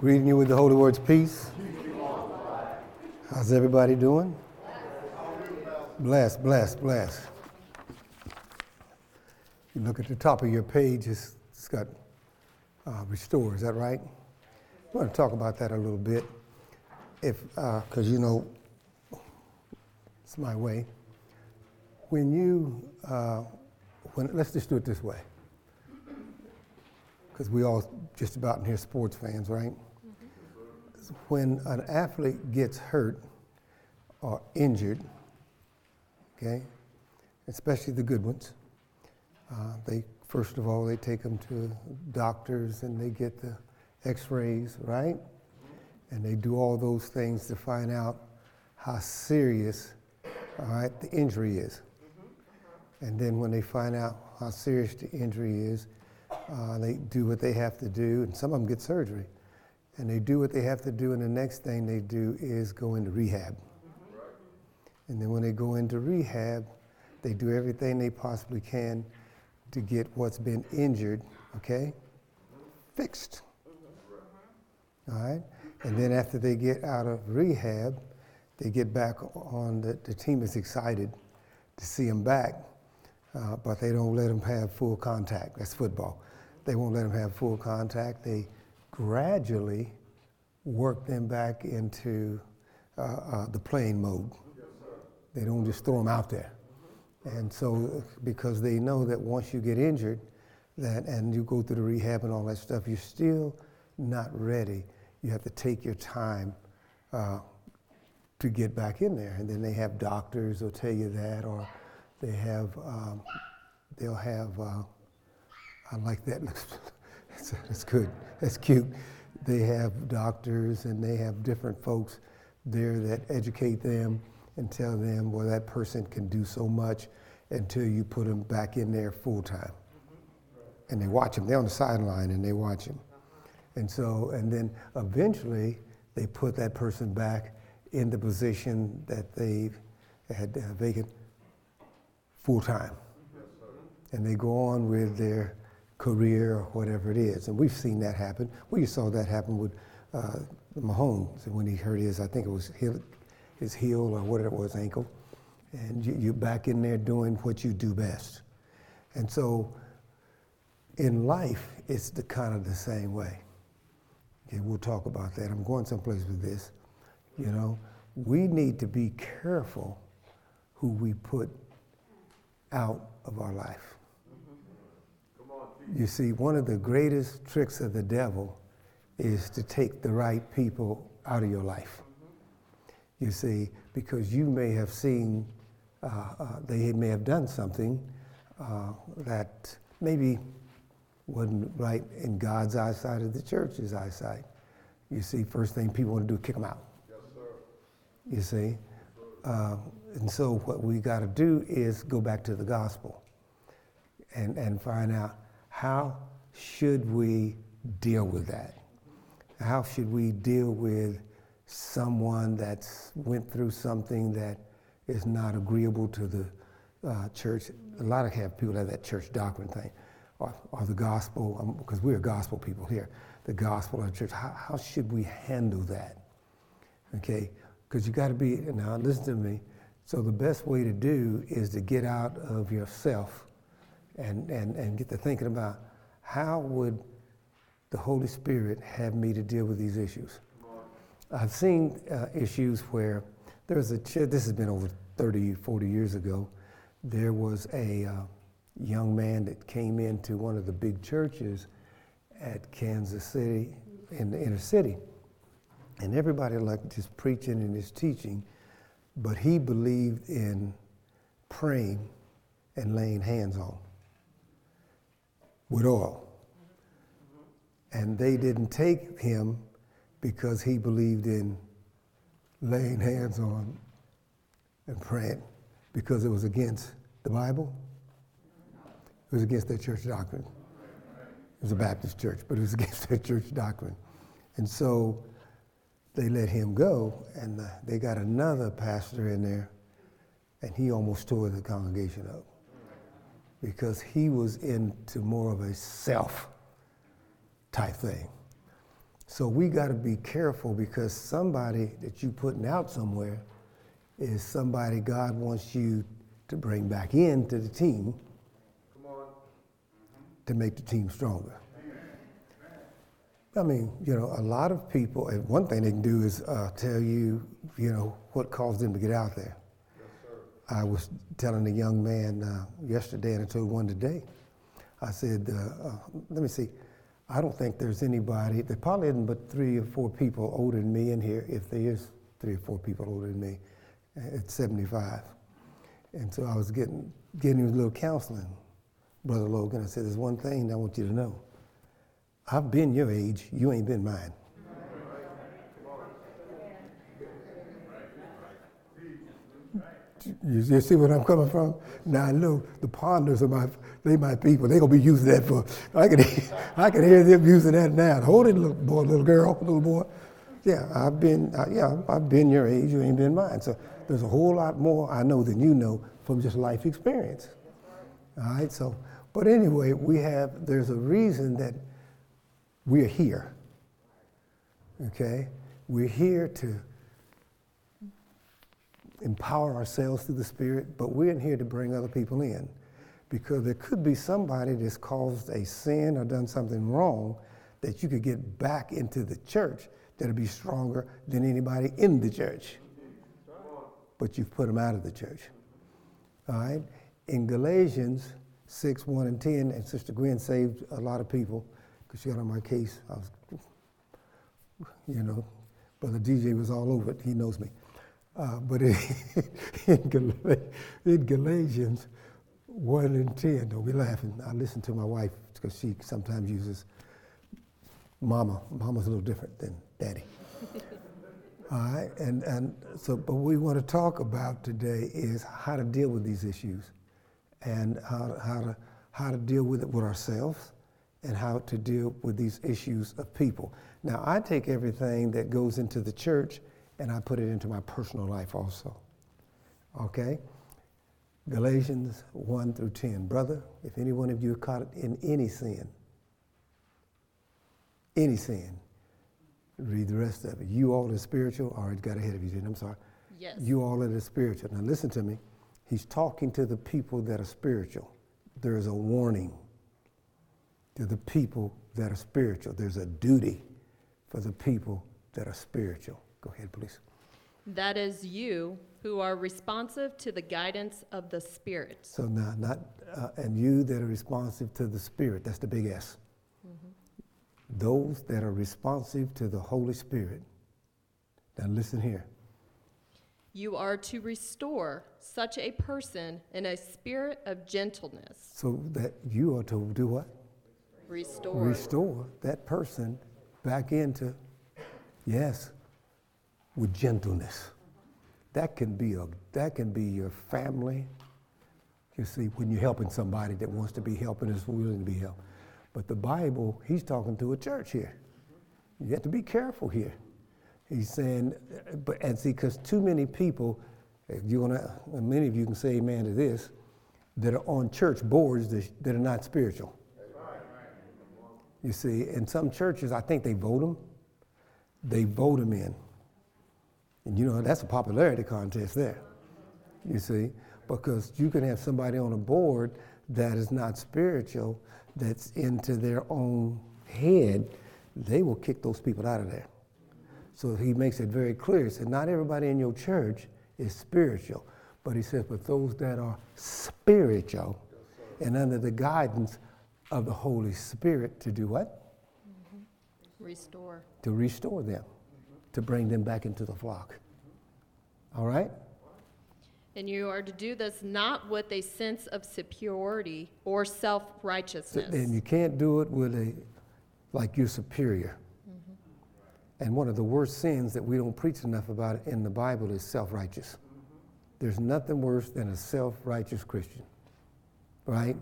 Greeting you with the holy words, peace. How's everybody doing? Bless, bless, bless. You look at the top of your page, it's, it's got uh, restore, is that right? I want to talk about that a little bit. If, because uh, you know, it's my way. When you, uh, when, let's just do it this way. Because we all just about in here sports fans, right? When an athlete gets hurt or injured, okay, especially the good ones, uh, they first of all they take them to doctors and they get the X-rays, right? And they do all those things to find out how serious, all right, the injury is. And then when they find out how serious the injury is, uh, they do what they have to do, and some of them get surgery. And they do what they have to do, and the next thing they do is go into rehab. And then when they go into rehab, they do everything they possibly can to get what's been injured, okay, fixed. All right? And then after they get out of rehab, they get back on, the, the team is excited to see them back, uh, but they don't let them have full contact. That's football. They won't let them have full contact. They gradually work them back into uh, uh, the playing mode. They don't just throw them out there. And so, because they know that once you get injured, that and you go through the rehab and all that stuff, you're still not ready. You have to take your time uh, to get back in there. And then they have doctors who'll tell you that, or they have um, they'll have. Uh, I like that. that's, good. That's cute. They have doctors and they have different folks there that educate them and tell them, well, that person can do so much until you put them back in there full time. And they watch them. They're on the sideline and they watch them. And so, and then eventually they put that person back in the position that they had uh, vacant full time. and they go on with their career or whatever it is. And we've seen that happen. We saw that happen with uh, Mahomes when he hurt his, I think it was heel, his heel or whatever it was, ankle. And you, you're back in there doing what you do best. And so in life, it's the kind of the same way. Okay, we'll talk about that. I'm going someplace with this. You know, we need to be careful who we put out of our life. You see, one of the greatest tricks of the devil is to take the right people out of your life. You see, because you may have seen, uh, uh, they may have done something uh, that maybe wasn't right in God's eyesight or the church's eyesight. You see, first thing people want to do is kick them out. Yes, sir. You see? Uh, and so what we got to do is go back to the gospel and, and find out how should we deal with that? How should we deal with someone that's went through something that is not agreeable to the uh, church? A lot of have people have that church doctrine thing, or, or the gospel, because um, we're gospel people here. The gospel of the church. How, how should we handle that? Okay, because you got to be now. Listen to me. So the best way to do is to get out of yourself and, and, and get to thinking about how would the Holy Spirit have me to deal with these issues. I've seen uh, issues where there's a, this has been over 30, 40 years ago, there was a uh, young man that came into one of the big churches at Kansas City, in the inner city. And everybody liked his preaching and his teaching, but he believed in praying and laying hands on with oil. And they didn't take him because he believed in laying hands on and praying because it was against the Bible. It was against their church doctrine. It was a Baptist church, but it was against their church doctrine. And so they let him go, and uh, they got another pastor in there, and he almost tore the congregation up because he was into more of a self type thing. So we got to be careful because somebody that you're putting out somewhere is somebody God wants you to bring back into the team to make the team stronger. I mean, you know, a lot of people, and one thing they can do is uh, tell you, you know, what caused them to get out there. I was telling a young man uh, yesterday, and I told one today. I said, uh, uh, let me see. I don't think there's anybody, there probably isn't but three or four people older than me in here, if there is three or four people older than me at 75. And so I was getting, getting a little counseling, Brother Logan. I said, there's one thing I want you to know. I've been your age, you ain't been mine. You, you, see where I'm coming from? Now I know the ponders are my they my people. They're gonna be using that for I can I can hear them using that now. Hold it, little boy, little girl, little boy. Yeah, I've been uh, yeah, I've been your age, you ain't been mine. So there's a whole lot more I know than you know from just life experience. All right, so but anyway, we have there's a reason that we're here. Okay? We're here to empower ourselves through the Spirit, but we're in here to bring other people in. Because there could be somebody that's caused a sin or done something wrong that you could get back into the church that'll be stronger than anybody in the church. But you've put them out of the church. All right? In Galatians 6, 1 and 10, and Sister Gwen saved a lot of people because she got on my case. I was, you know, Brother DJ was all over it. He knows me. Uh, but in, in, Galatians 1 and 10, don't be laughing. I listen to my wife because she sometimes uses mama. Mama's a little different than daddy. All right, and, and so, but what we want to talk about today is how to deal with these issues and how, how, to, how to deal with it with ourselves and how to deal with these issues of people. Now, I take everything that goes into the church and I put it into my personal life also. Okay? Galatians 1 through 10. Brother, if any one of you are caught in any sin, any sin, read the rest of it. You all are spiritual, or it got ahead of you, didn't I'm sorry. Yes. You all are spiritual. Now listen to me. He's talking to the people that are spiritual. There is a warning to the people that are spiritual. There's a duty for the people that are spiritual. Go ahead, please. That is you who are responsive to the guidance of the Spirit. So now, not uh, and you that are responsive to the Spirit. That's the big S. Mm-hmm. Those that are responsive to the Holy Spirit. Now listen here. You are to restore such a person in a spirit of gentleness. So that you are to do what? Restore. Restore that person back into, yes, with gentleness. That can be a that can be your family. You see, when you're helping somebody that wants to be helped and is willing to be helped. But the Bible, he's talking to a church here. You have to be careful here. He's saying, but and see, because too many people, you wanna, many of you can say amen to this, that are on church boards that, that are not spiritual. You see, in some churches, I think they vote them. They vote them in. And you know, that's a popularity contest there. You see, because you can have somebody on a board that is not spiritual, that's into their own head, they will kick those people out of there. So he makes it very clear. He said, Not everybody in your church is spiritual. But he says, But those that are spiritual and under the guidance of the Holy Spirit to do what? Mm-hmm. Restore. To restore them to bring them back into the flock. All right? And you are to do this not with a sense of superiority or self righteousness. And you can't do it with a, like you're superior. Mm-hmm. And one of the worst sins that we don't preach enough about in the Bible is self righteous. There's nothing worse than a self righteous Christian, right?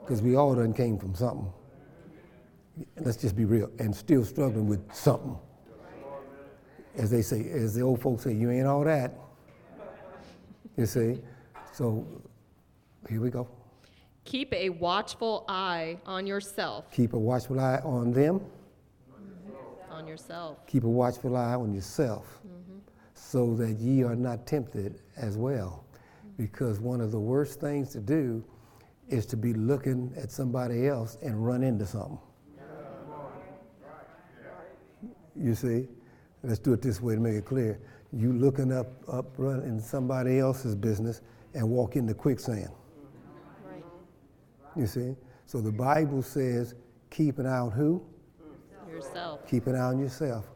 Because we all done came from something. Let's just be real, and still struggling with something as they say, as the old folks say, you ain't all that. You see? So here we go. Keep a watchful eye on yourself. Keep a watchful eye on them. On yourself. Keep a watchful eye on yourself mm-hmm. so that ye are not tempted as well. Because one of the worst things to do is to be looking at somebody else and run into something. You see? Let's do it this way to make it clear. You looking up, up, run in somebody else's business and walk into quicksand. Right. You see? So the Bible says, keep an eye on who? Yourself. Keep an eye on yourself.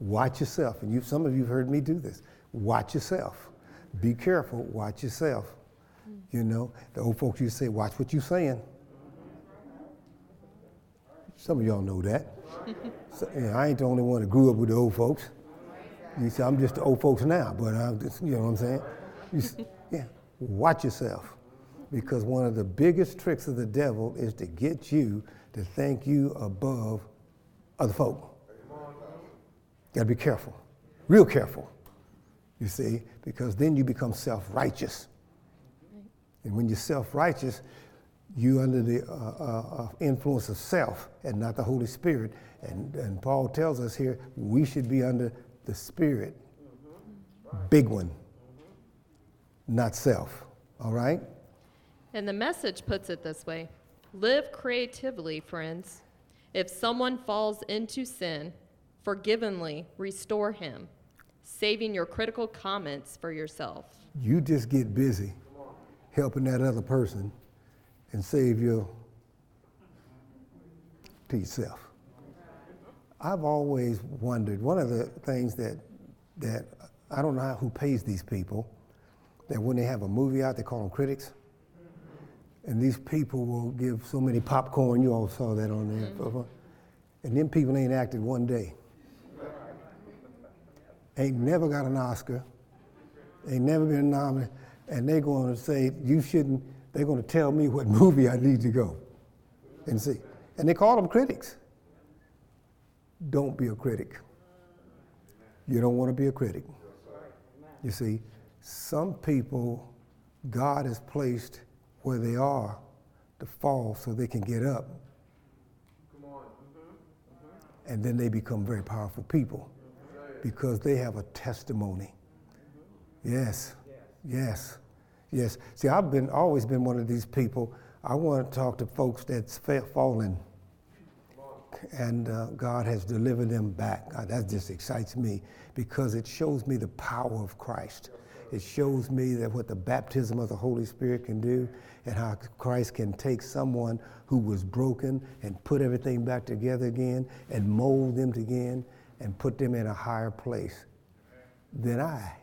Watch yourself. And you, some of you have heard me do this. Watch yourself. Be careful. Watch yourself. Hmm. You know, the old folks used to say, watch what you're saying. Some of y'all know that. so, I ain't the only one that grew up with the old folks. You see, I'm just the old folks now, but I'm just, you know what I'm saying? You s- yeah, watch yourself. Because one of the biggest tricks of the devil is to get you to think you above other folk. Got to be careful, real careful. You see, because then you become self-righteous. And when you're self-righteous, you under the uh, uh, uh, influence of self and not the Holy Spirit. And, and Paul tells us here we should be under the Spirit, big one, not self. All right? And the message puts it this way Live creatively, friends. If someone falls into sin, forgivingly restore him, saving your critical comments for yourself. You just get busy helping that other person and save your to yourself. I've always wondered, one of the things that that I don't know who pays these people, that when they have a movie out, they call them critics. And these people will give so many popcorn, you all saw that on there. Mm-hmm. And them people ain't acted one day. Ain't never got an Oscar, ain't never been nominated, and they're going to say, you shouldn't, they're going to tell me what movie I need to go and see. And they call them critics. Don't be a critic. You don't want to be a critic. You see, some people, God has placed where they are to fall so they can get up. And then they become very powerful people because they have a testimony. Yes, yes, yes. See, I've been always been one of these people. I want to talk to folks that's fallen, and uh, God has delivered them back. God, that just excites me because it shows me the power of Christ. It shows me that what the baptism of the Holy Spirit can do, and how Christ can take someone who was broken and put everything back together again, and mold them again, and put them in a higher place than I.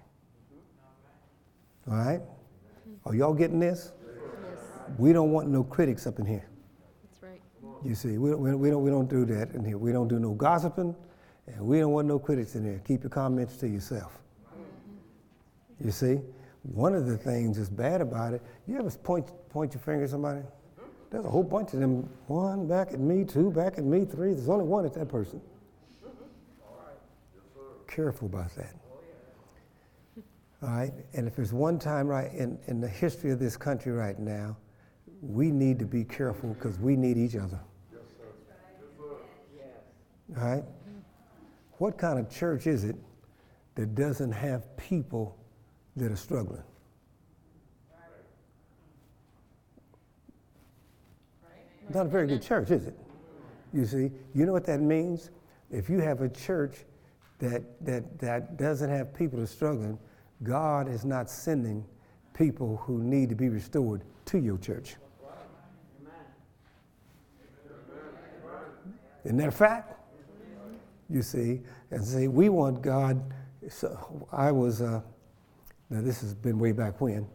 All right? Are y'all getting this? Yes, We don't want no critics up in here. that's right. You see, we, we, we, don't, we don't do that in here. We don't do no gossiping, and we don't want no critics in here. Keep your comments to yourself. You see, one of the things that's bad about it, you ever point, point your finger at somebody? There's a whole bunch of them. One back at me, two back at me, three. There's only one at that person. Careful about that. All right? And if there's one time right in, in the history of this country right now, we need to be careful because we need each other. Yes, sir. All right? What kind of church is it that doesn't have people that are struggling? Not a very good church, is it? You see, you know what that means? If you have a church that, that, that doesn't have people that are struggling, God is not sending people who need to be restored to your church. Isn't that a fact? You see, and see, we want God. So I was, uh, now this has been way back when.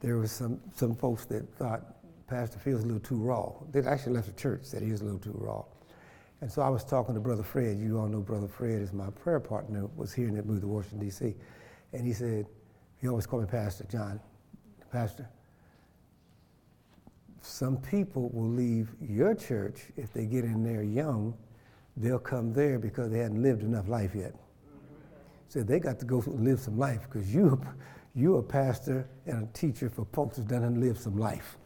There was some some folks that thought Pastor Phil's a little too raw. They actually left the church said he was a little too raw. And so I was talking to Brother Fred. You all know Brother Fred is my prayer partner. Was here and moved to Washington D.C. And he said, he always called me Pastor John, Pastor. Some people will leave your church if they get in there young. They'll come there because they hadn't lived enough life yet. Said they got to go live some life because you, you're a pastor and a teacher for folks who done and live some life.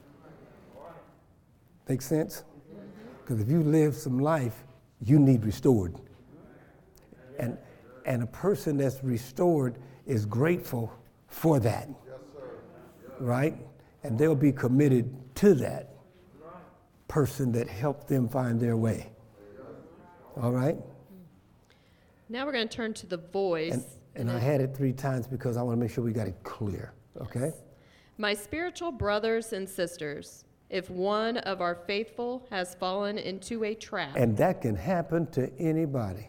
Make sense? Because if you live some life, you need restored. And, and a person that's restored is grateful for that. Right? And they'll be committed to that person that helped them find their way. All right? Now we're going to turn to the voice. And, and I had it three times because I want to make sure we got it clear. Okay? My spiritual brothers and sisters, if one of our faithful has fallen into a trap. And that can happen to anybody.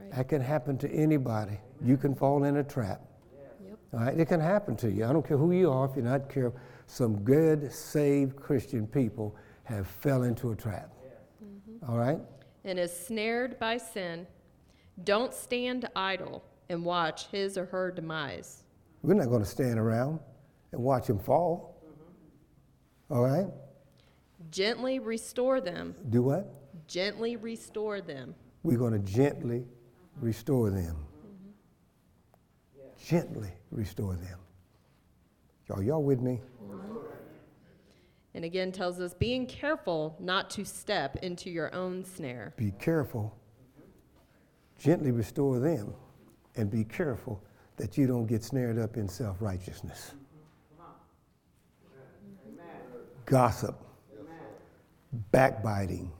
Mm-hmm. Right. That can happen to anybody. You can fall in a trap. Yep. All right? It can happen to you. I don't care who you are, if you're not careful. Some good, saved Christian people have fell into a trap. Mm-hmm. All right? And is snared by sin. Don't stand idle and watch his or her demise. We're not going to stand around and watch him fall. All right? Gently restore them. Do what? Gently restore them. We're going to gently restore them. Mm-hmm. Gently restore them. Y'all, y'all with me? Mm-hmm. And again tells us being careful not to step into your own snare. Be careful. Gently restore them. And be careful that you don't get snared up in self righteousness. Gossip, backbiting,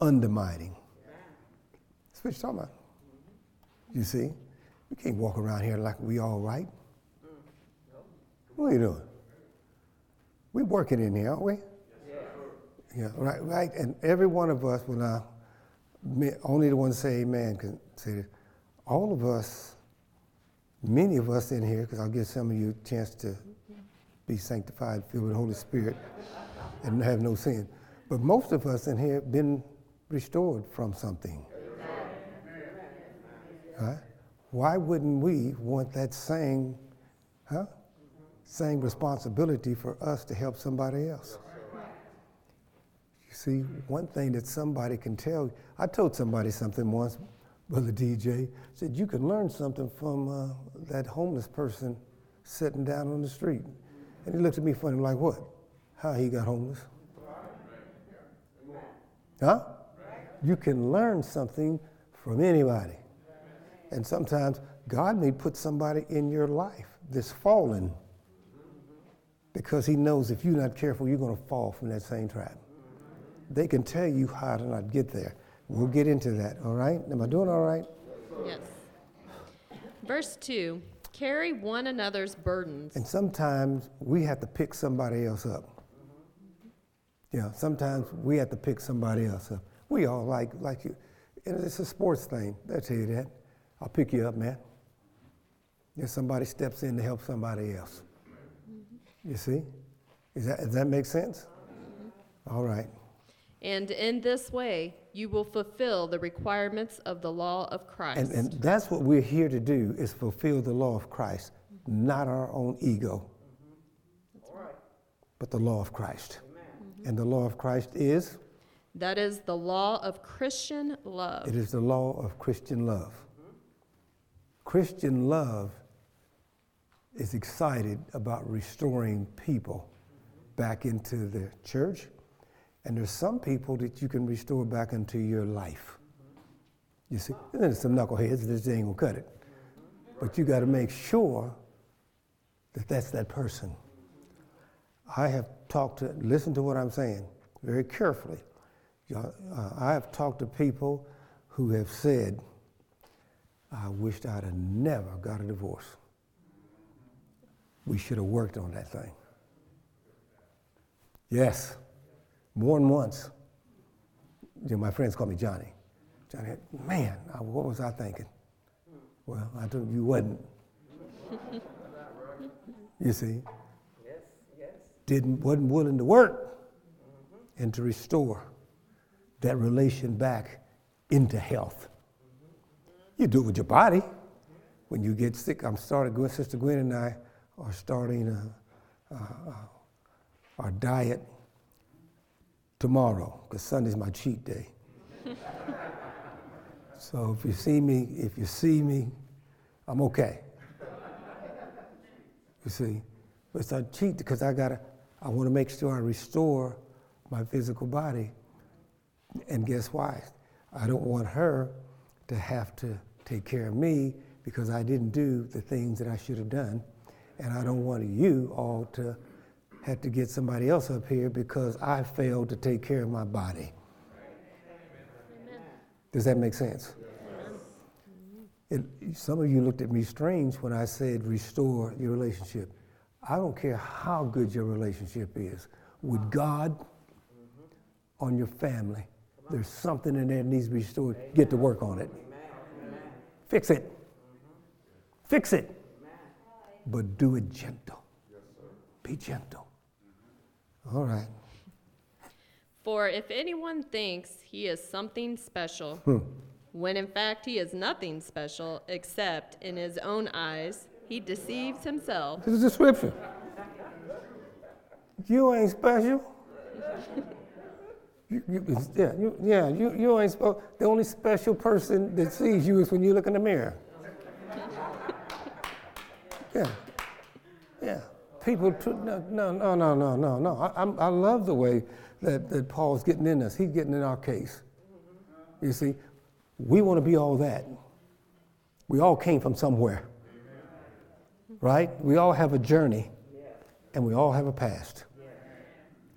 undermining. That's what you're talking about. You see? We can't walk around here like we all right. What are you doing? We're working in here, aren't we? Yeah, right, right. And every one of us, I, me- only the one say amen can say this. All of us, many of us in here, because I'll give some of you a chance to be sanctified, filled with the Holy Spirit, and have no sin. But most of us in here have been restored from something. Why wouldn't we want that same, huh? Same responsibility for us to help somebody else. You see, one thing that somebody can tell, I told somebody something once, Brother DJ, said, you can learn something from uh, that homeless person sitting down on the street. And he looked at me funny, like, what? How he got homeless? Huh? You can learn something from anybody. And sometimes God may put somebody in your life that's fallen because he knows if you're not careful, you're going to fall from that same trap. They can tell you how to not get there. We'll get into that, all right? Am I doing all right? Yes. Verse 2 Carry one another's burdens. And sometimes we have to pick somebody else up. Yeah, sometimes we have to pick somebody else up. We all like like you. And it's a sports thing. They'll tell you that. I'll pick you up, man. If somebody steps in to help somebody else. Mm-hmm. You see? Is that, does that make sense? Mm-hmm. All right. And in this way, you will fulfill the requirements of the law of Christ. And, and that's what we're here to do is fulfill the law of Christ, mm-hmm. not our own ego, but the law of Christ. And the law of Christ is? that is the law of Christian love. It is the law of Christian love. Christian love is excited about restoring people back into the church. And there's some people that you can restore back into your life. You see, and there's some knuckleheads that ain't gonna cut it. But you got to make sure that that's that person. I have talked to, listen to what I'm saying very carefully. Uh, I have talked to people who have said, I wished I'd have never got a divorce. We should have worked on that thing. Yes, more than once. You know, my friends call me Johnny. Johnny, man, what was I thinking? Well, I told you wasn't. you see? Yes, yes. Didn't, wasn't willing to work and to restore that relation back into health. You do it with your body. When you get sick, I'm starting, Sister Gwen and I are starting uh, uh, uh, our diet tomorrow, because Sunday's my cheat day. so if you see me, if you see me, I'm okay. You see, but it's a cheat because I gotta, I want to make sure I restore my physical body And guess why? I don't want her to have to take care of me because I didn't do the things that I should have done. And I don't want you all to have to get somebody else up here because I failed to take care of my body. Does that make sense? It, some of you looked at me strange when I said restore your relationship. I don't care how good your relationship is with God, on your family. There's something in there that needs to be restored. Get to work on it. Fix it. Fix it. But do it gentle. Be gentle. All right. For if anyone thinks he is something special, Hmm. when in fact he is nothing special except in his own eyes, he deceives himself. This is the scripture. You ain't special. You, you, yeah, you, yeah, you, you ain't spo- The only special person that sees you is when you look in the mirror. Yeah, yeah. People, no, no, no, no, no, no, no. I, I'm, I love the way that, that Paul's getting in us. He's getting in our case. You see, we want to be all that. We all came from somewhere, right? We all have a journey, and we all have a past.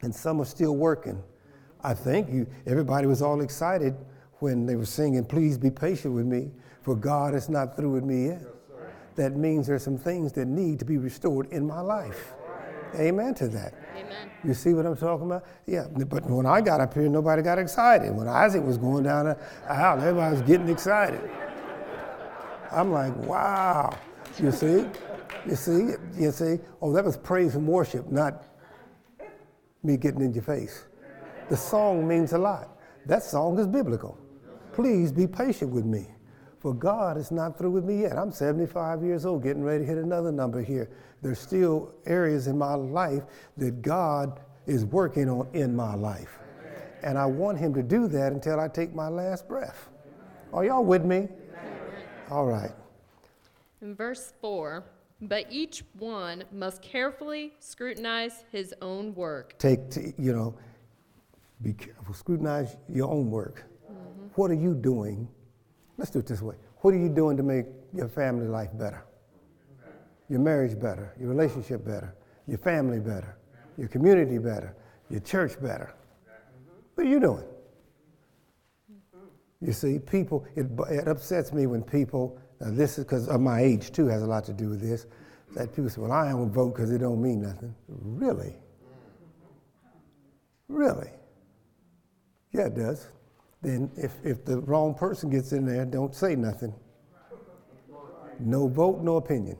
And some are still working. I think you, everybody was all excited when they were singing, Please be patient with me, for God is not through with me yet. That means there's some things that need to be restored in my life. Amen to that. Amen. You see what I'm talking about? Yeah, but when I got up here, nobody got excited. When Isaac was going down the aisle, everybody was getting excited. I'm like, wow. You see? You see? You see? Oh, that was praise and worship, not me getting in your face. The song means a lot. That song is biblical. Please be patient with me, for God is not through with me yet. I'm 75 years old, getting ready to hit another number here. There's still areas in my life that God is working on in my life. And I want Him to do that until I take my last breath. Are y'all with me? All right. In verse 4, but each one must carefully scrutinize his own work. Take, t- you know, be careful, scrutinize your own work. What are you doing? Let's do it this way. What are you doing to make your family life better? Your marriage better, your relationship better, your family better, your community better, your church better. What are you doing? You see, people, it, it upsets me when people, this is because of my age too, has a lot to do with this, that people say, well, I don't vote because it don't mean nothing. Really? Really? Yeah, it does. Then if, if the wrong person gets in there, don't say nothing. No vote, no opinion.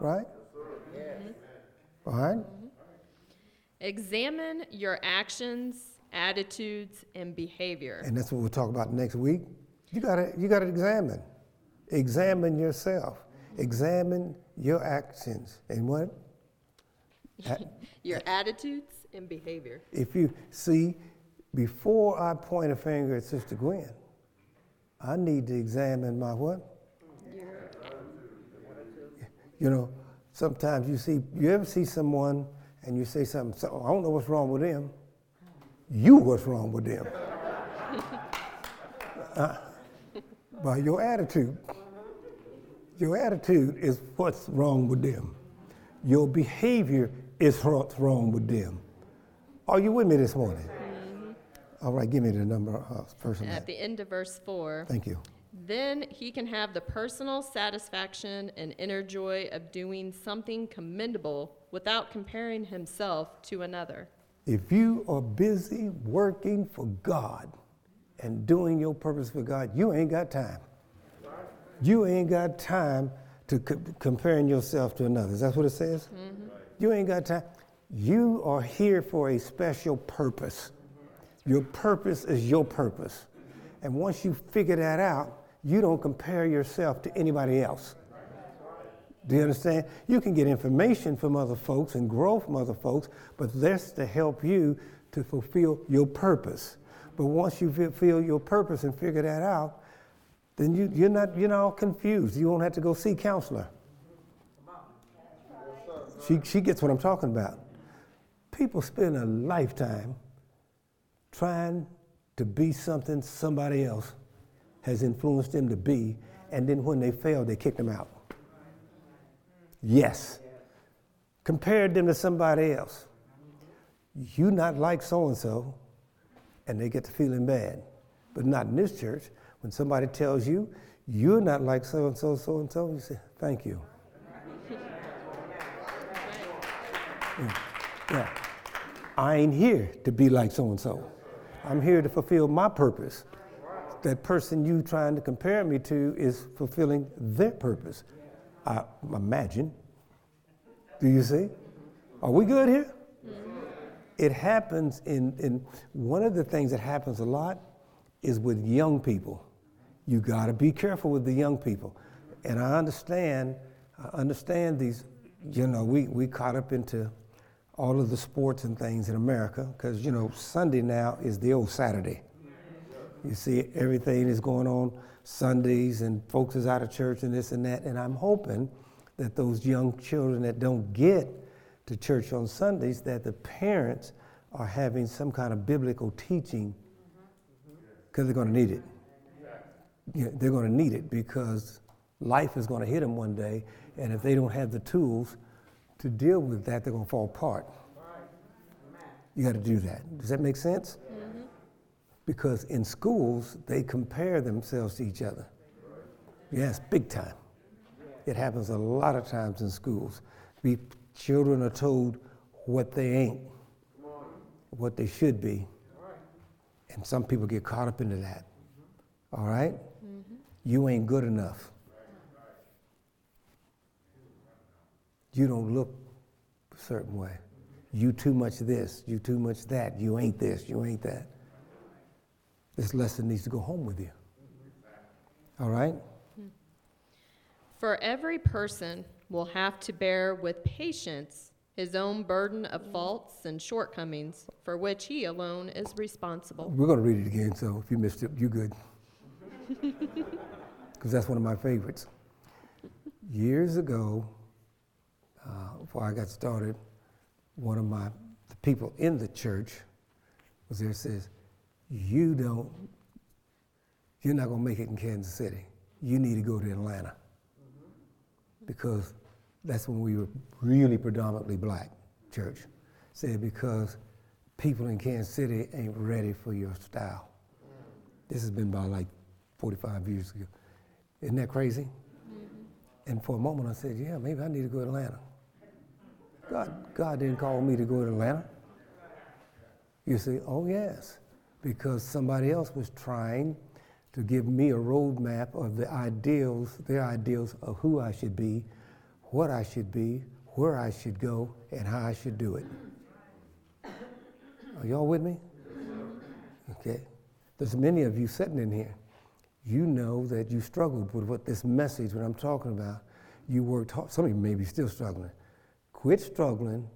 Right? Mm-hmm. All right? Mm-hmm. Examine your actions, attitudes, and behavior. And that's what we'll talk about next week. You gotta, you gotta examine. Examine yourself. Examine your actions. And what? Your attitudes and behavior. If you see, before I point a finger at Sister Gwen, I need to examine my what? You know, sometimes you see, you ever see someone and you say something, so, I don't know what's wrong with them. You what's wrong with them. Uh, by your attitude. Your attitude is what's wrong with them. Your behavior is what's wrong with them. Are you with me this morning? All right, give me the number uh, of person. At the end of verse 4, Thank you. then he can have the personal satisfaction and inner joy of doing something commendable without comparing himself to another. If you are busy working for God and doing your purpose for God, you ain't got time. You ain't got time to co- comparing yourself to another. That's what it says? Mm-hmm. You ain't got time. You are here for a special purpose. Your purpose is your purpose. And once you figure that out, you don't compare yourself to anybody else. Do you understand? You can get information from other folks and grow from other folks, but that's to help you to fulfill your purpose. But once you fulfill your purpose and figure that out, then you, you're not you're not all confused. You won't have to go see counselor. She, she gets what I'm talking about. People spend a lifetime trying to be something somebody else has influenced them to be, and then when they fail, they kick them out. Yes. Compared them to somebody else. You not like so and so, and they get to feeling bad. But not in this church. When somebody tells you, you're not like so and so, so and so, you say, thank you. Yeah. yeah. I ain't here to be like so and so. I'm here to fulfill my purpose. That person you trying to compare me to is fulfilling their purpose. I imagine. Do you see? Are we good here? It happens in, in one of the things that happens a lot is with young people. You got to be careful with the young people. And I understand, I understand these, you know, we, we caught up into all of the sports and things in America because, you know, Sunday now is the old Saturday. You see, everything is going on Sundays and folks is out of church and this and that. And I'm hoping that those young children that don't get to church on Sundays, that the parents are having some kind of biblical teaching mm-hmm. because they're going to need it. Know, they're going to need it because life is going to hit them one day, and if they don't have the tools to deal with that, they're going to fall apart. You got to do that. Does that make sense? Mm-hmm. Because in schools, they compare themselves to each other. Yes, big time. It happens a lot of times in schools. We, children are told what they ain't, what they should be. And some people get caught up into that. All right? mm-hmm. You ain't good enough. You don't look a certain way. You too much this, you too much that, you ain't this, you ain't that. This lesson needs to go home with you. All right? For every person will have to bear with patience his own burden of faults and shortcomings for which he alone is responsible. We're going to read it again, so if you missed it, you're good. Because that's one of my favorites. Years ago, uh, before I got started, one of my the people in the church was there says, "You don't, you're not going to make it in Kansas City. You need to go to Atlanta." because that's when we were really predominantly black church. Said because people in Kansas City ain't ready for your style. This has been about like 45 years ago. Isn't that crazy? Mm-hmm. And for a moment I said, yeah, maybe I need to go to Atlanta. God, God didn't call me to go to Atlanta. You say, oh yes, because somebody else was trying to give me a roadmap of the ideals, their ideals of who I should be, what I should be, where I should go, and how I should do it. Are y'all with me? Okay. There's many of you sitting in here. You know that you struggled with what this message, what I'm talking about. You worked hard. Some of you may be still struggling. Quit struggling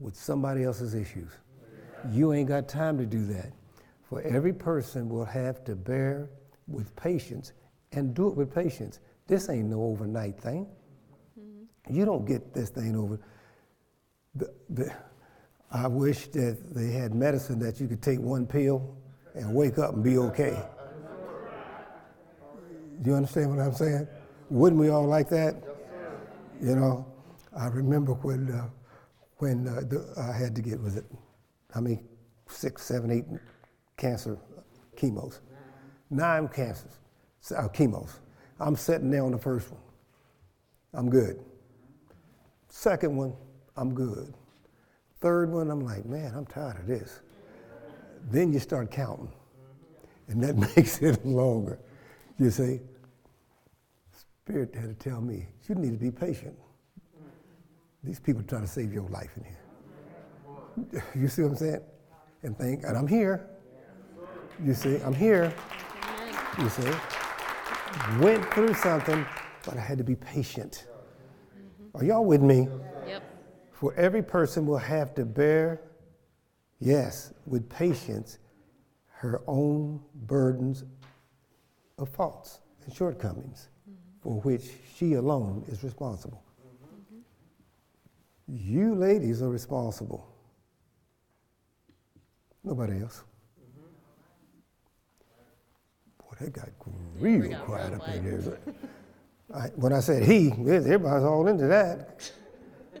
with somebody else's issues. You ain't got time to do that. For every person will have to bear with patience and do it with patience. This ain't no overnight thing. Mm-hmm. You don't get this thing over. The, the, I wish that they had medicine that you could take one pill and wake up and be okay. Do you understand what I'm saying? Wouldn't we all like that? You know, I remember when uh, when uh, the, I had to get was it I mean, six, seven, eight cancer chemos, nine cancers, uh, chemos. I'm sitting there on the first one. I'm good. Second one, I'm good. Third one, I'm like, man, I'm tired of this. Then you start counting, and that makes it longer. You see, Spirit had to tell me, you need to be patient. These people are trying to save your life in here. You see what I'm saying? And think, and I'm here. You see, I'm here. You see, went through something, but I had to be patient. Are y'all with me? Yep. For every person will have to bear, yes, with patience, her own burdens of faults and shortcomings for which she alone is responsible. Mm-hmm. You ladies are responsible. Nobody else. Boy, that got real got quiet up in here. I, when I said he, everybody's all into that.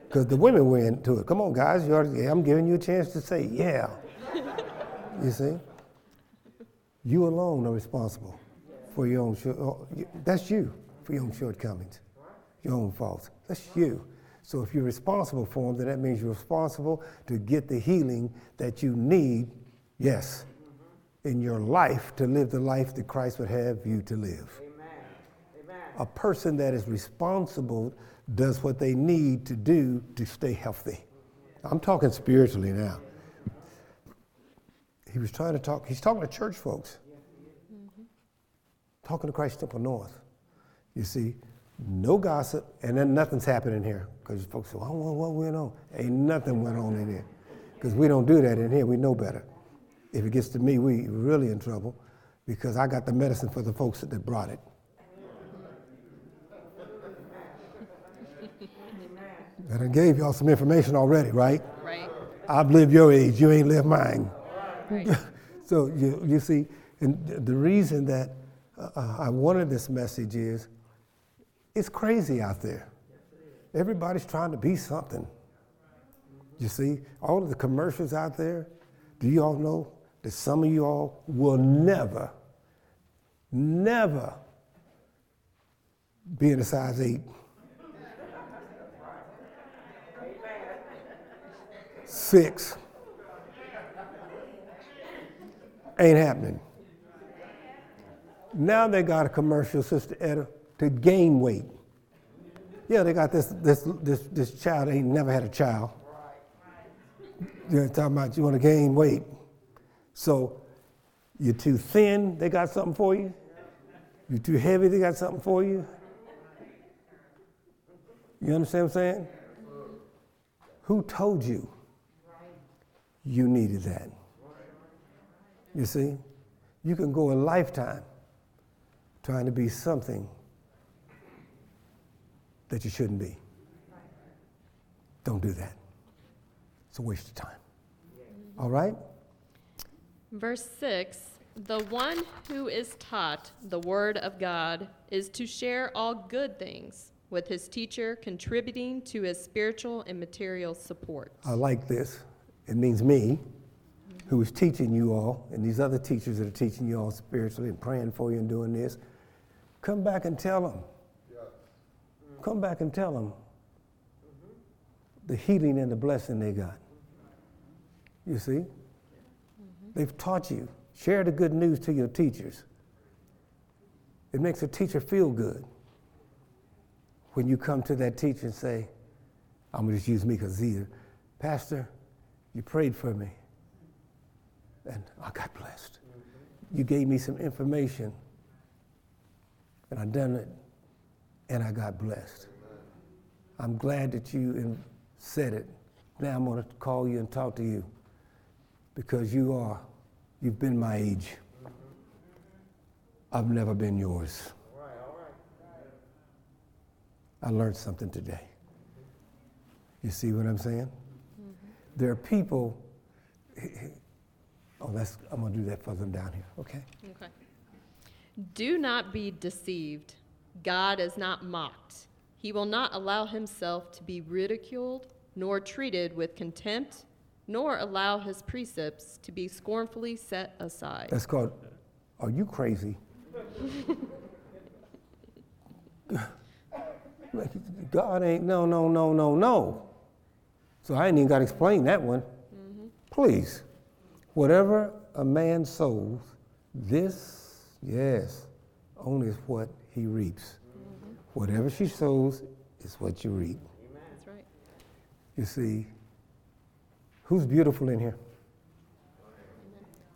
Because the women were into it. Come on, guys, you already, I'm giving you a chance to say, yeah. you see? You alone are responsible for your own, short, oh, that's you, for your own shortcomings, your own faults. That's you. So if you're responsible for them, then that means you're responsible to get the healing that you need, yes, in your life to live the life that Christ would have you to live. Amen. Amen. A person that is responsible does what they need to do to stay healthy. I'm talking spiritually now. He was trying to talk, he's talking to church folks, mm-hmm. talking to Christ Temple North. You see, no gossip, and then nothing's happening here. Because folks say, well, what went on? Ain't nothing went on in here. Because we don't do that in here. We know better. If it gets to me, we really in trouble because I got the medicine for the folks that brought it. and I gave y'all some information already, right? Right. I've lived your age. You ain't lived mine. Right. so you, you see, and the reason that uh, I wanted this message is it's crazy out there. Everybody's trying to be something. You see, all of the commercials out there, do you all know that some of you all will never, never be in a size eight. Six. Ain't happening. Now they got a commercial, Sister Etta, to gain weight. Yeah, they got this this this this child ain't never had a child. You're talking about you want to gain weight. So you're too thin, they got something for you. You're too heavy, they got something for you. You understand what I'm saying? Who told you you needed that? You see? You can go a lifetime trying to be something that you shouldn't be. Don't do that. It's a waste of time. All right? Verse 6 The one who is taught the word of God is to share all good things with his teacher, contributing to his spiritual and material support. I like this. It means me, who is teaching you all, and these other teachers that are teaching you all spiritually and praying for you and doing this. Come back and tell them. Come back and tell them the healing and the blessing they got. You see? They've taught you. Share the good news to your teachers. It makes a teacher feel good when you come to that teacher and say, I'm going to just use me because either, Pastor, you prayed for me and I got blessed. You gave me some information and I done it and I got blessed. I'm glad that you said it. Now I'm going to call you and talk to you because you are, you've been my age. I've never been yours. I learned something today. You see what I'm saying? Mm-hmm. There are people. Oh, that's, I'm going to do that for them down here, okay? Okay. Do not be deceived. God is not mocked. He will not allow himself to be ridiculed nor treated with contempt nor allow his precepts to be scornfully set aside. That's called, are you crazy? God ain't, no, no, no, no, no. So I ain't even got to explain that one. Mm-hmm. Please. Whatever a man sows, this, yes, only is what he reaps. Mm-hmm. Whatever she sows is what you reap. That's right. You see, Who's beautiful in here?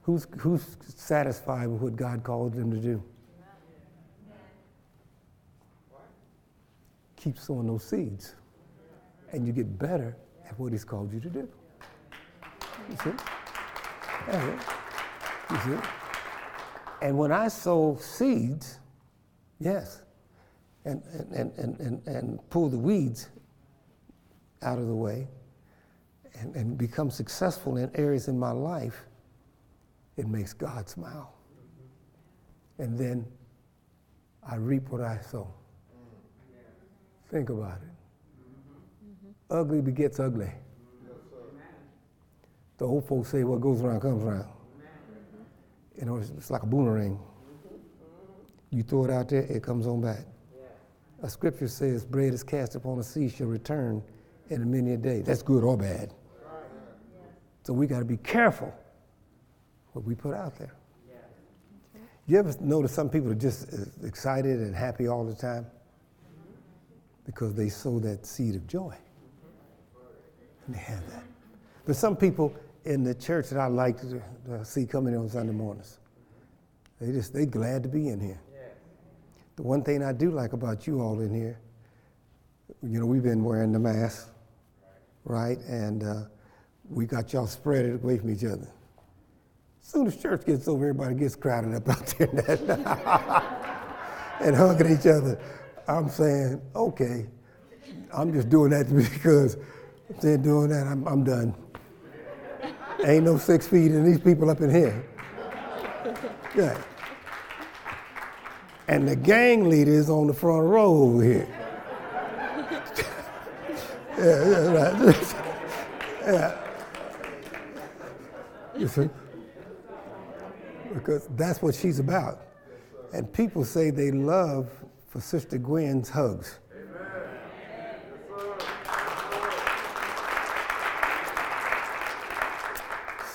Who's, who's satisfied with what God called them to do? Keep sowing those seeds, and you get better at what He's called you to do. You see? That's it. You see? And when I sow seeds, yes, and, and, and, and, and pull the weeds out of the way, and, and become successful in areas in my life, it makes God smile. and then I reap what I sow. Think about it. Mm-hmm. Ugly begets ugly. The old folks say what goes around comes around. Mm-hmm. You know, it's, it's like a boomerang. You throw it out there, it comes on back. A scripture says, bread is cast upon the sea shall return in many a day. That's good or bad. So we got to be careful what we put out there. You ever notice some people are just excited and happy all the time? Because they sow that seed of joy. And they have that. But some people in the church that I like to, see coming in on Sunday mornings, they just, they glad to be in here. The one thing I do like about you all in here, you know, we've been wearing the mask, right? And uh, we got y'all spread away from each other. As soon as church gets over, everybody gets crowded up out there and, and hugging each other. I'm saying, okay, I'm just doing that because if they're doing that, I'm, I'm done. Ain't no six feet in these people up in here. Yeah. And the gang leader is on the front row over here. yeah, yeah, right. yeah. You see? Because that's what she's about. And people say they love for Sister Gwen's hugs.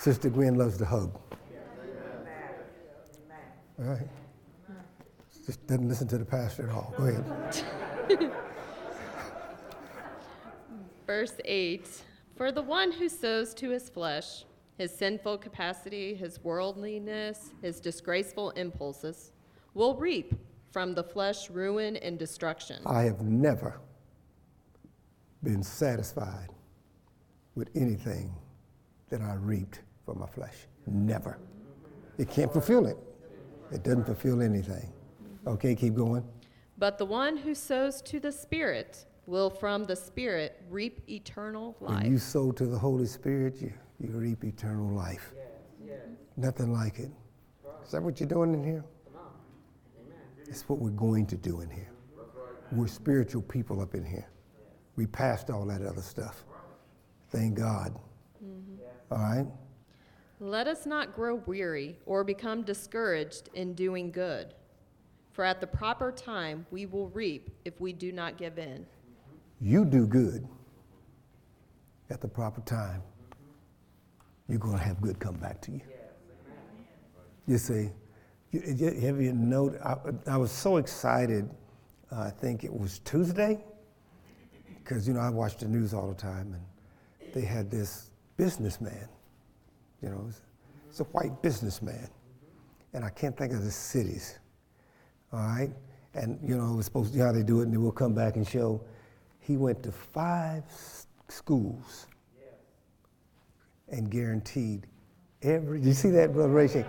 Sister Gwen loves to hug. All right. Just doesn't listen to the pastor at all. Go ahead. Verse 8 For the one who sows to his flesh, his sinful capacity, his worldliness, his disgraceful impulses, will reap from the flesh ruin and destruction. I have never been satisfied with anything that I reaped from my flesh. Never. It can't fulfill it. It doesn't fulfill anything. Okay, keep going. But the one who sows to the Spirit will from the Spirit reap eternal life. When you sow to the Holy Spirit, you, you reap eternal life. Nothing like it. Is that what you're doing in here? It's what we're going to do in here. We're spiritual people up in here. We passed all that other stuff. Thank God. Mm-hmm. All right? Let us not grow weary or become discouraged in doing good. For at the proper time we will reap if we do not give in. You do good at the proper time. You're going to have good come back to you. You see, have you noted? I, I was so excited. Uh, I think it was Tuesday, because you know I watch the news all the time, and they had this businessman. You know, it's a white businessman, and I can't think of the cities. All right, and you know it was supposed to know how they do it, and then we'll come back and show. He went to five schools and guaranteed every. You see that, Brother Ray?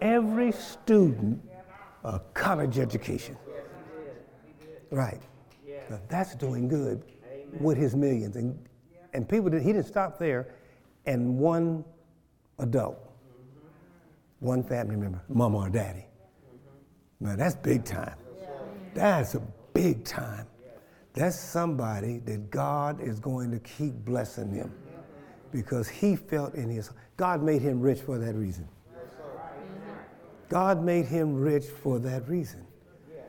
Every student a college education. Right. Now, that's doing good with his millions. And, and people, did, he didn't stop there. And one adult, one family member, mama or daddy. Now, that's big time. That's a big time. That's somebody that God is going to keep blessing him because he felt in his, God made him rich for that reason. God made him rich for that reason.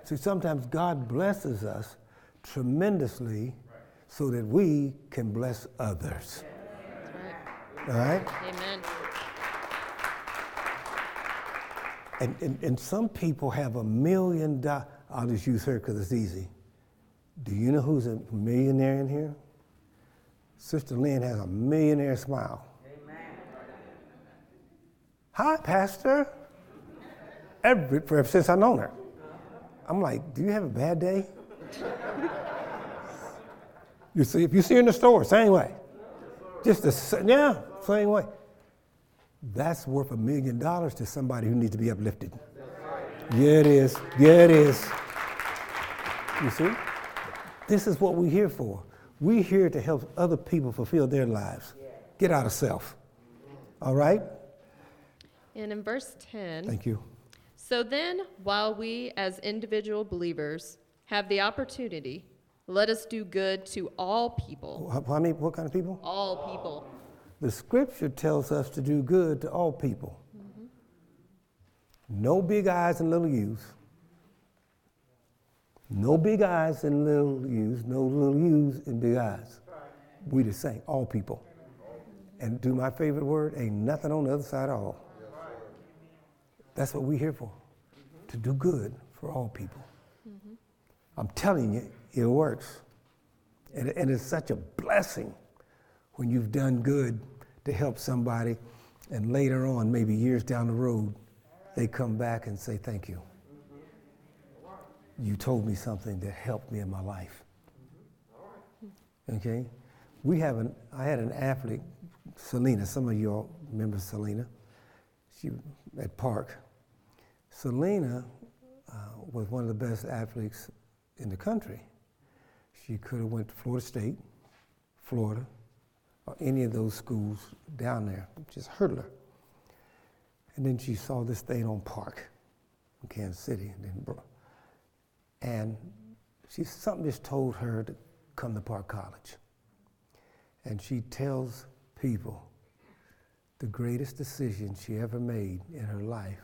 See, sometimes God blesses us tremendously so that we can bless others. All right? right. Amen. And, and, and some people have a million dollars. I'll just use her because it's easy. Do you know who's a millionaire in here? Sister Lynn has a millionaire smile. Hi, Pastor. Every, for, since I've known her. I'm like, do you have a bad day? you see, if you see her in the store, same way. Just the, yeah, same way. That's worth a million dollars to somebody who needs to be uplifted. Yeah, it is. Yeah, it is. You see? This is what we're here for. We're here to help other people fulfill their lives. Get out of self. All right? And in verse 10, Thank you. So then, while we as individual believers have the opportunity, let us do good to all people. How how many, what kind of people? All people. The scripture tells us to do good to all people. No big eyes and little U's. No big eyes and little U's. No little U's and big eyes. We the same, all people. And do my favorite word, ain't nothing on the other side of all. That's what we're here for, to do good for all people. I'm telling you, it works. And, and it's such a blessing when you've done good to help somebody, and later on, maybe years down the road, they come back and say, Thank you. You told me something that helped me in my life. Okay? We have an, I had an athlete, Selena. Some of y'all remember Selena. She at Park. Selena uh, was one of the best athletes in the country. She could have went to Florida State, Florida, or any of those schools down there. Just hurdler. And then she saw this thing on Park in Kansas City. And, then, bro- and she, something just told her to come to Park College. And she tells people the greatest decision she ever made in her life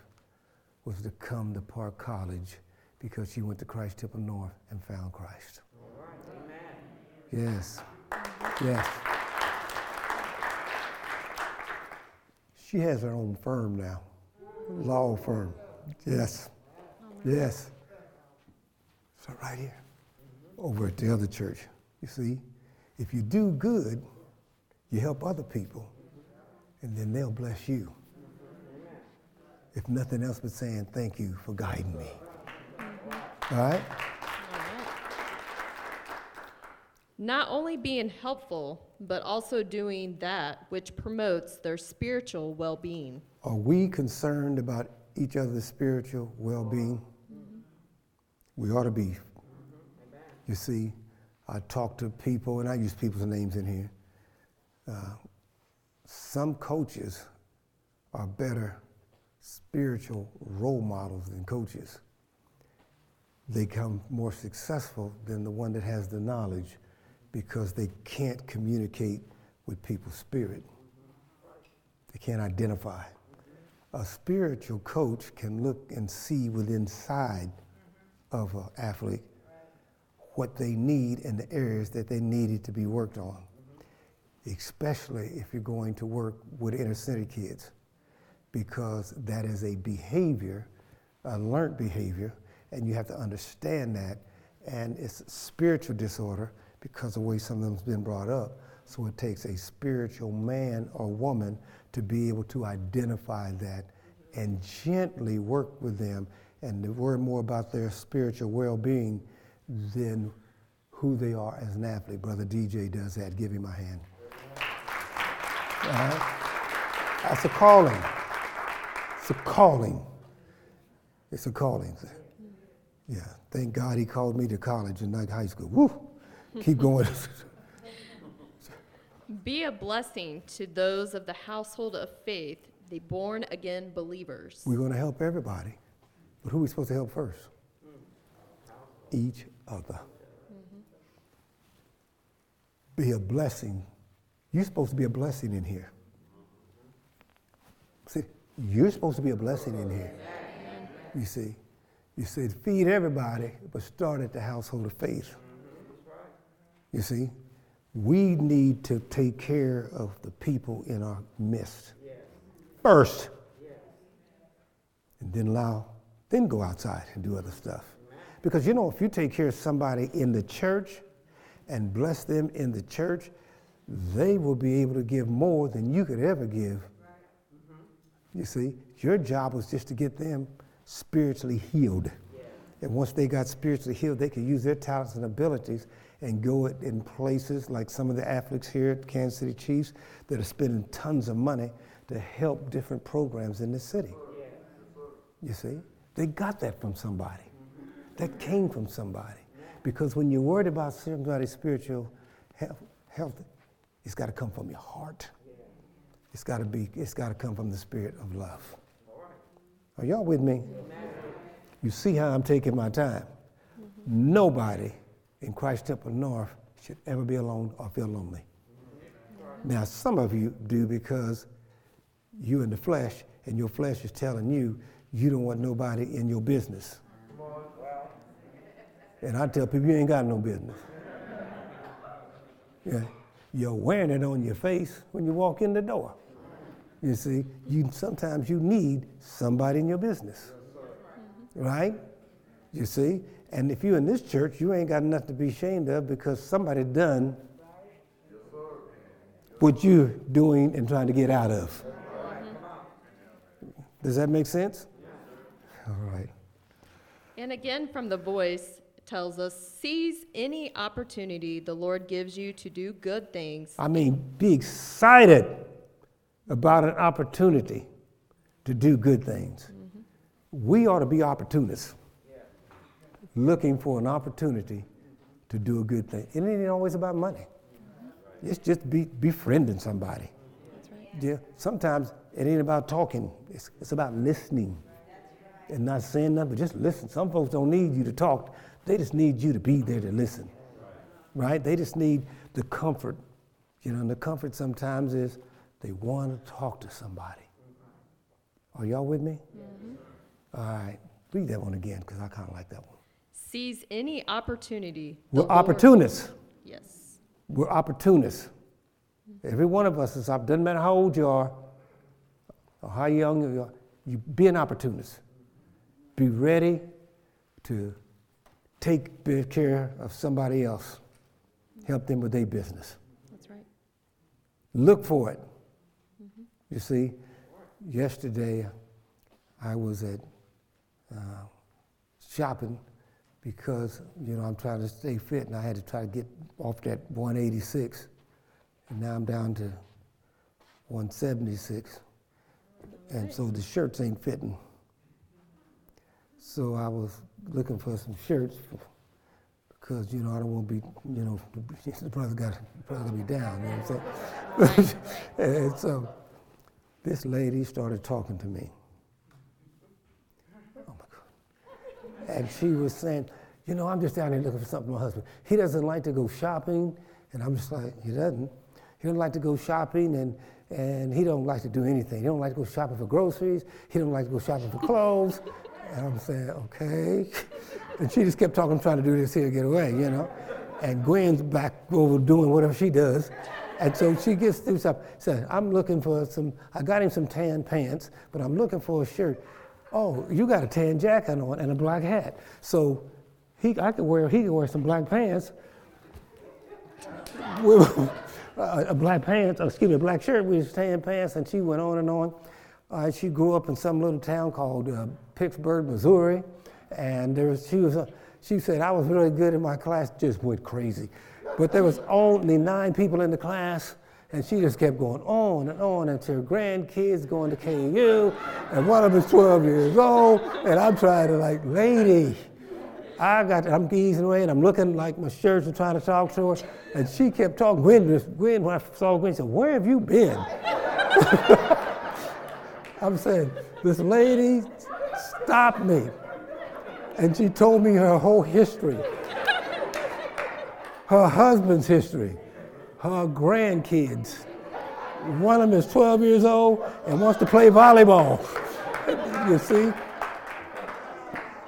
was to come to Park College because she went to Christ Temple North and found Christ. Yes. Yes. She has her own firm now, law firm. Yes. Yes. So right here, over at the other church. You see, if you do good, you help other people, and then they'll bless you. If nothing else but saying thank you for guiding me. All right? Not only being helpful, but also doing that which promotes their spiritual well being. Are we concerned about each other's spiritual well being? We ought to be. You see, I talk to people, and I use people's names in here. Uh, some coaches are better spiritual role models than coaches. They come more successful than the one that has the knowledge because they can't communicate with people's spirit. They can't identify. A spiritual coach can look and see within inside of an athlete what they need in the areas that they needed to be worked on, especially if you're going to work with inner city kids, because that is a behavior, a learned behavior, and you have to understand that. And it's a spiritual disorder because the way some of them's been brought up. So it takes a spiritual man or woman to be able to identify that and gently work with them and to worry more about their spiritual well-being than who they are as an athlete. Brother DJ does that. Give him my hand. Right? That's a calling. It's a calling. It's a calling. Yeah. Thank God he called me to college and not high school. Woo! Keep going. Be a blessing to those of the household of faith, the born again believers. We're going to help everybody. But who are we supposed to help first? Each other. Mm-hmm. Be a blessing. You're supposed to be a blessing in here. See, you're supposed to be a blessing in here. You see, you said feed everybody, but start at the household of faith. You see, we need to take care of the people in our midst first, and then allow, then go outside and do other stuff. Because you know, if you take care of somebody in the church and bless them in the church, they will be able to give more than you could ever give. You see, your job was just to get them spiritually healed. And once they got spiritually healed, they could use their talents and abilities and go it in places like some of the athletes here at Kansas City Chiefs that are spending tons of money to help different programs in the city. You see, they got that from somebody. That came from somebody. Because when you're worried about somebody's spiritual health, health it's got to come from your heart. It's got to be. It's got to come from the spirit of love. Are y'all with me? You see how I'm taking my time. Nobody in Christ Temple North should ever be alone or feel lonely. Now, some of you do because you're in the flesh, and your flesh is telling you you don't want nobody in your business. And I tell people you ain't got no business. Yeah, you're wearing it on your face when you walk in the door. You see, you sometimes you need somebody in your business, right? You see, and if you're in this church, you ain't got nothing to be ashamed of because somebody done what you're doing and trying to get out of. Does that make sense? All right. And again, from the voice, tells us seize any opportunity the Lord gives you to do good things. I mean, be excited about an opportunity to do good things. Mm-hmm. We ought to be opportunists, looking for an opportunity to do a good thing. It ain't always about money. It's just be befriending somebody. Right. Yeah. Sometimes it ain't about talking. It's, it's about listening and not saying nothing, but just listen. Some folks don't need you to talk. They just need you to be there to listen. Right? They just need the comfort. You know, and the comfort sometimes is they want to talk to somebody. Are y'all with me? Mm-hmm. All right. Read that one again because I kind of like that one. Seize any opportunity. We're opportunists. Yes we're opportunists. Every one of us is, doesn't matter how old you are or how young you are, you be an opportunist. Be ready to take care of somebody else, help them with their business. That's right. Look for it. Mm-hmm. You see, yesterday I was at uh, shopping because you know I'm trying to stay fit, and I had to try to get off that 186, and now I'm down to 176, and so the shirts ain't fitting. So I was looking for some shirts because you know I don't want to be you know the brother got the brother to be down. You know what I'm saying? and so this lady started talking to me. And she was saying, you know, I'm just down here looking for something for my husband. He doesn't like to go shopping. And I'm just like, he doesn't. He doesn't like to go shopping and, and he don't like to do anything. He don't like to go shopping for groceries. He don't like to go shopping for clothes. And I'm saying, okay. And she just kept talking, trying to do this here get away, you know. And Gwen's back over doing whatever she does. And so she gets through something. Says, I'm looking for some, I got him some tan pants, but I'm looking for a shirt oh, you got a tan jacket on and a black hat. So he, I could wear, he could wear some black pants, with a black pants, excuse me, a black shirt with tan pants, and she went on and on. Uh, she grew up in some little town called uh, Pittsburg, Missouri, and there was, she was, uh, she said I was really good in my class, just went crazy. But there was only nine people in the class, and she just kept going on and on until grandkids going to KU, and one of them is 12 years old, and I'm trying to like, lady, I got, I'm easing away, and I'm looking like my shirts and trying to talk to her, and she kept talking. Gwen, Gwen when I saw Gwen, said, where have you been? I'm saying, this lady stopped me, and she told me her whole history, her husband's history her grandkids. One of them is 12 years old and wants to play volleyball. you see?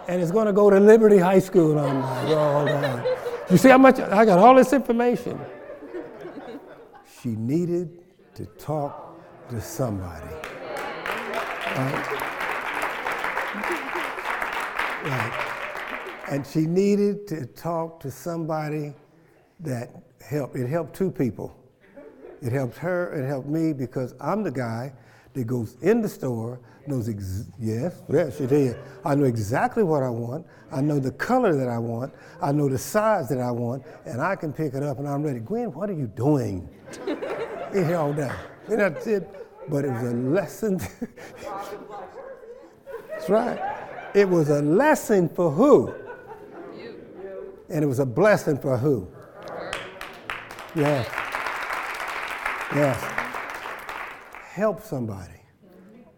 And it's going to go to Liberty High School. I'm like, oh, You see how much I got all this information. She needed to talk to somebody. Right? Right. And she needed to talk to somebody that helped. It helped two people. It helped her, it helped me because I'm the guy that goes in the store, knows, ex- yes, yes, it is. I know exactly what I want. I know the color that I want. I know the size that I want, and I can pick it up and I'm ready. Gwen, what are you doing? it's all done. And that's it. But it was a lesson. that's right. It was a lesson for who? And it was a blessing for who? Yes. Yes. Help somebody.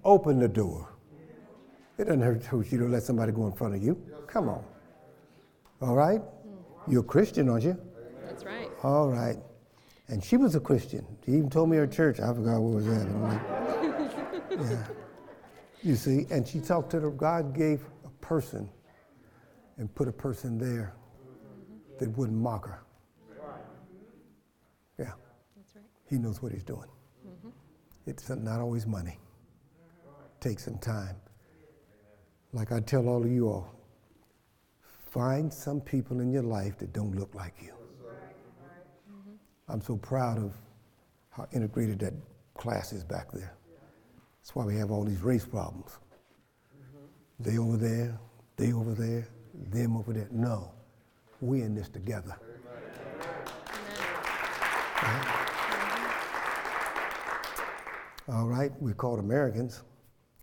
Open the door. It doesn't hurt hurt you to let somebody go in front of you. Come on. All right? You're a Christian, aren't you? That's right. All right. And she was a Christian. She even told me her church. I forgot what was that. Like, yeah. You see, and she talked to the God gave a person and put a person there that wouldn't mock her. Yeah. That's right. He knows what he's doing. Mm-hmm. It's not always money. Take some time. Like I tell all of you all, find some people in your life that don't look like you. Mm-hmm. I'm so proud of how integrated that class is back there. That's why we have all these race problems. Mm-hmm. They over there, they over there, them over there. No, we're in this together. All right, we're called Americans,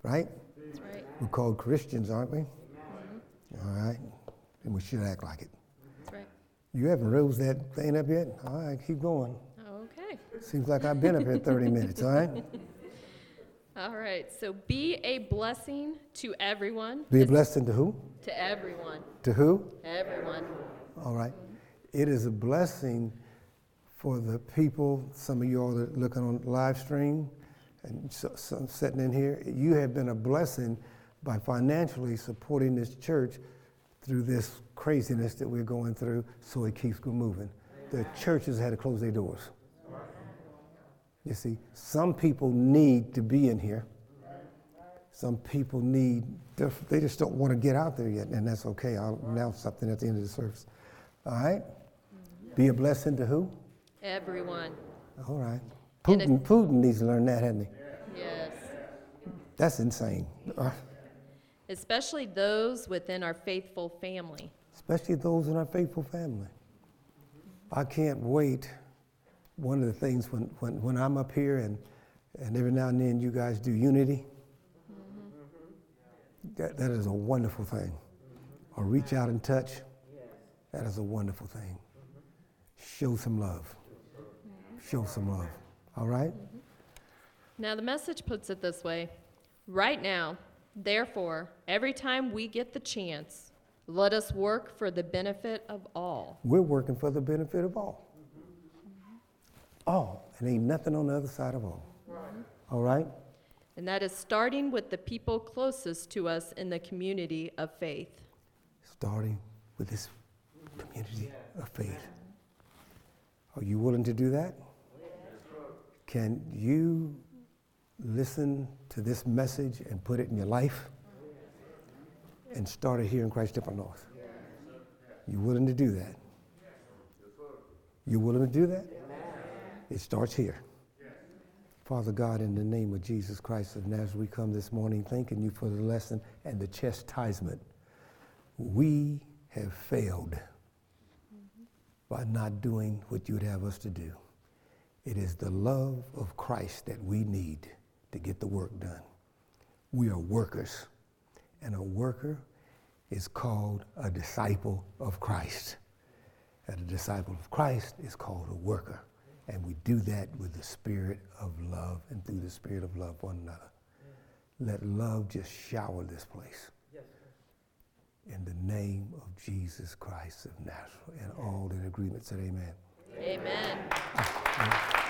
right? That's right. We're called Christians, aren't we? Mhm. All right, and we should act like it. That's right. You haven't rose that thing up yet? All right, keep going. Okay. Seems like I've been up here 30 minutes, all right? All right. So be a blessing to everyone. Be a blessing to who? To everyone. To who? Everyone. All right. It is a blessing for the people, some of you all that are looking on live stream and so- some sitting in here. You have been a blessing by financially supporting this church through this craziness that we're going through so it keeps moving. The churches had to close their doors. You see, some people need to be in here. Some people need, they just don't want to get out there yet, and that's okay. I'll announce something at the end of the service. All right? Be a blessing to who? Everyone. All right. Putin, Putin needs to learn that, hasn't he? Yes. That's insane. Uh, Especially those within our faithful family. especially those in our faithful family. I can't wait. One of the things when, when, when I'm up here and, and every now and then you guys do unity, that, that is a wonderful thing. Or reach out and touch, that is a wonderful thing. Show some love. Show some love. All right? Now, the message puts it this way Right now, therefore, every time we get the chance, let us work for the benefit of all. We're working for the benefit of all. All. And ain't nothing on the other side of all. All right? And that is starting with the people closest to us in the community of faith. starting with this community of faith. Are you willing to do that? Can you listen to this message and put it in your life and start it here in Christ Temple North? You willing to do that? You willing to do that? It starts here. Father God, in the name of Jesus Christ of Nazareth, we come this morning thanking you for the lesson and the chastisement we have failed by not doing what you'd have us to do. It is the love of Christ that we need to get the work done. We are workers, and a worker is called a disciple of Christ. And a disciple of Christ is called a worker. And we do that with the spirit of love and through the spirit of love one another. Let love just shower this place in the name of Jesus Christ of Nazareth. And all in agreement said, Amen. Amen. Ah,